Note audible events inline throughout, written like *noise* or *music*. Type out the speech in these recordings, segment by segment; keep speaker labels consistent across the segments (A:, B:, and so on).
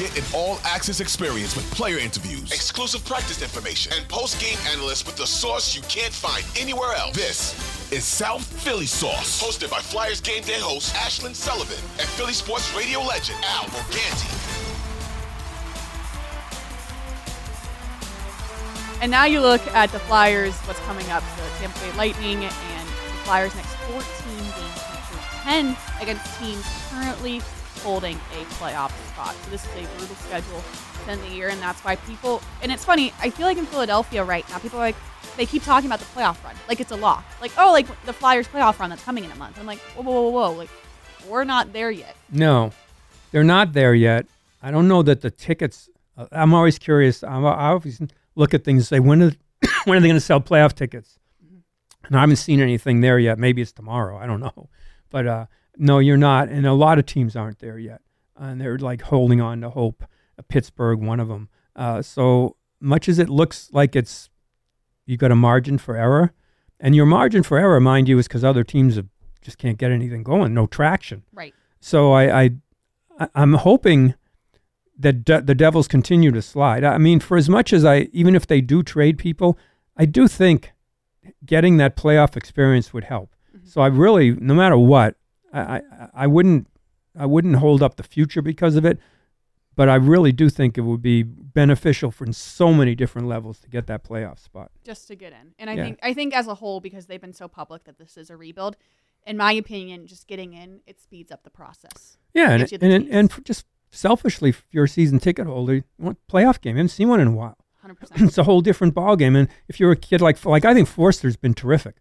A: Get an all access experience with player interviews, exclusive practice information, and post game analysts with the sauce you can't find anywhere else. This is South Philly Sauce, hosted by Flyers game day host Ashlyn Sullivan and Philly sports radio legend Al Morganti.
B: And now you look at the Flyers, what's coming up. The Tampa Bay Lightning and the Flyers' next 14 games feature 10 against teams currently holding a playoff spot. So this is a brutal schedule to end the year, and that's why people. And it's funny. I feel like in Philadelphia right now, people are like they keep talking about the playoff run, like it's a lock. Like oh, like the Flyers playoff run that's coming in a month. I'm like whoa, whoa, whoa, whoa. Like we're not there yet.
C: No, they're not there yet. I don't know that the tickets. Uh, I'm always curious. I'm, I always look at things and say when are *coughs* when are they going to sell playoff tickets? And I haven't seen anything there yet. Maybe it's tomorrow. I don't know, but. uh no, you're not. And a lot of teams aren't there yet. And they're like holding on to hope. Uh, Pittsburgh, one of them. Uh, so much as it looks like it's, you've got a margin for error. And your margin for error, mind you, is because other teams have, just can't get anything going, no traction.
B: Right.
C: So I, I, I'm hoping that de- the Devils continue to slide. I mean, for as much as I, even if they do trade people, I do think getting that playoff experience would help. So I really, no matter what, I, I, I wouldn't I wouldn't hold up the future because of it, but I really do think it would be beneficial for so many different levels to get that playoff spot.
B: just to get in. And I
C: Yeah.
B: think I think as a whole, because they've been so public that this is a rebuild, in my opinion, just getting in it speeds up the process.
C: Yeah, and
B: Gives you the
C: and, and for just selfishly, if you're a season ticket holder, you want playoff game. You haven't seen one in a while.
B: Hundred percent. *clears throat*
C: it's a whole different ball game. And if you're a kid like like I think Foerster's been terrific.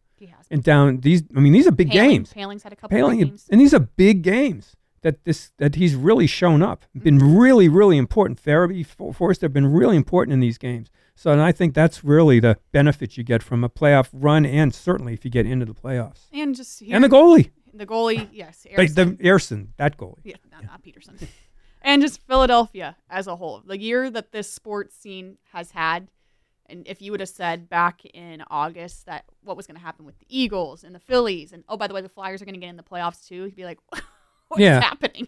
C: And down these, I mean, these are big
B: Poehling-
C: games.
B: Poehling's had a couple
C: Poehling,
B: of games.
C: and these are big games that this that he's really shown up. Been mm-hmm. really really important. Farabee, For- Foerster have been really important in these games. So and I think that's really the benefit you get from a playoff run, and certainly if you get into the playoffs.
B: and just here,
C: And the goalie,
B: the goalie, yes,
C: the, Ersson, that goalie.
B: yeah, not, not Petersen, *laughs* and just Philadelphia as a whole. The year that this sports scene has had, and if you would have said back in August that what was going to happen with the Eagles and the Phillies, and oh by the way, the Flyers are going to get in the playoffs too, you'd be like, *laughs* what's
C: Yeah.
B: happening?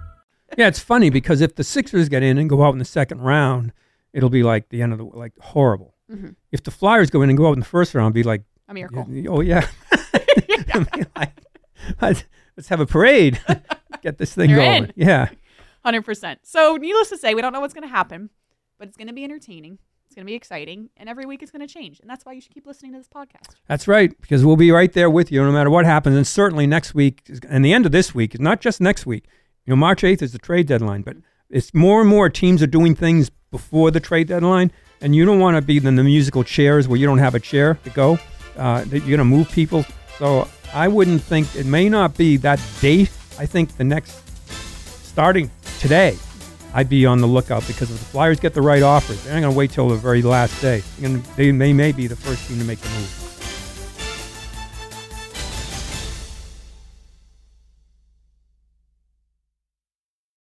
C: Yeah, it's funny because if the Sixers get in and go out in the second round, it'll be like the end of the like horrible.
B: Mhm.
C: If the Flyers go in and go out in the first round, it'll be like
B: A miracle.
C: Oh yeah. *laughs* *laughs* I mean, like, let's let's have a parade. *laughs* Get this thing
B: They're
C: going.
B: in.
C: Yeah.
B: Hundred percent. So, needless to say, we don't know what's going to happen, but it's going to be entertaining. It's going to be exciting, and every week it's going to change, and that's why you should keep listening to this podcast.
C: That's right, because we'll be right there with you no matter what happens. And certainly next week, and the end of this week, is not just next week. You know, March 8th is the trade deadline, but it's more and more teams are doing things before the trade deadline. And you don't want to be in the musical chairs where you don't have a chair to go. Uh, that you're going to move people. So I wouldn't think it may not be that date. I think the next, starting today, I'd be on the lookout because if the Flyers get the right offers, they're not going to wait till the very last day. They're They may be the first team to make the move.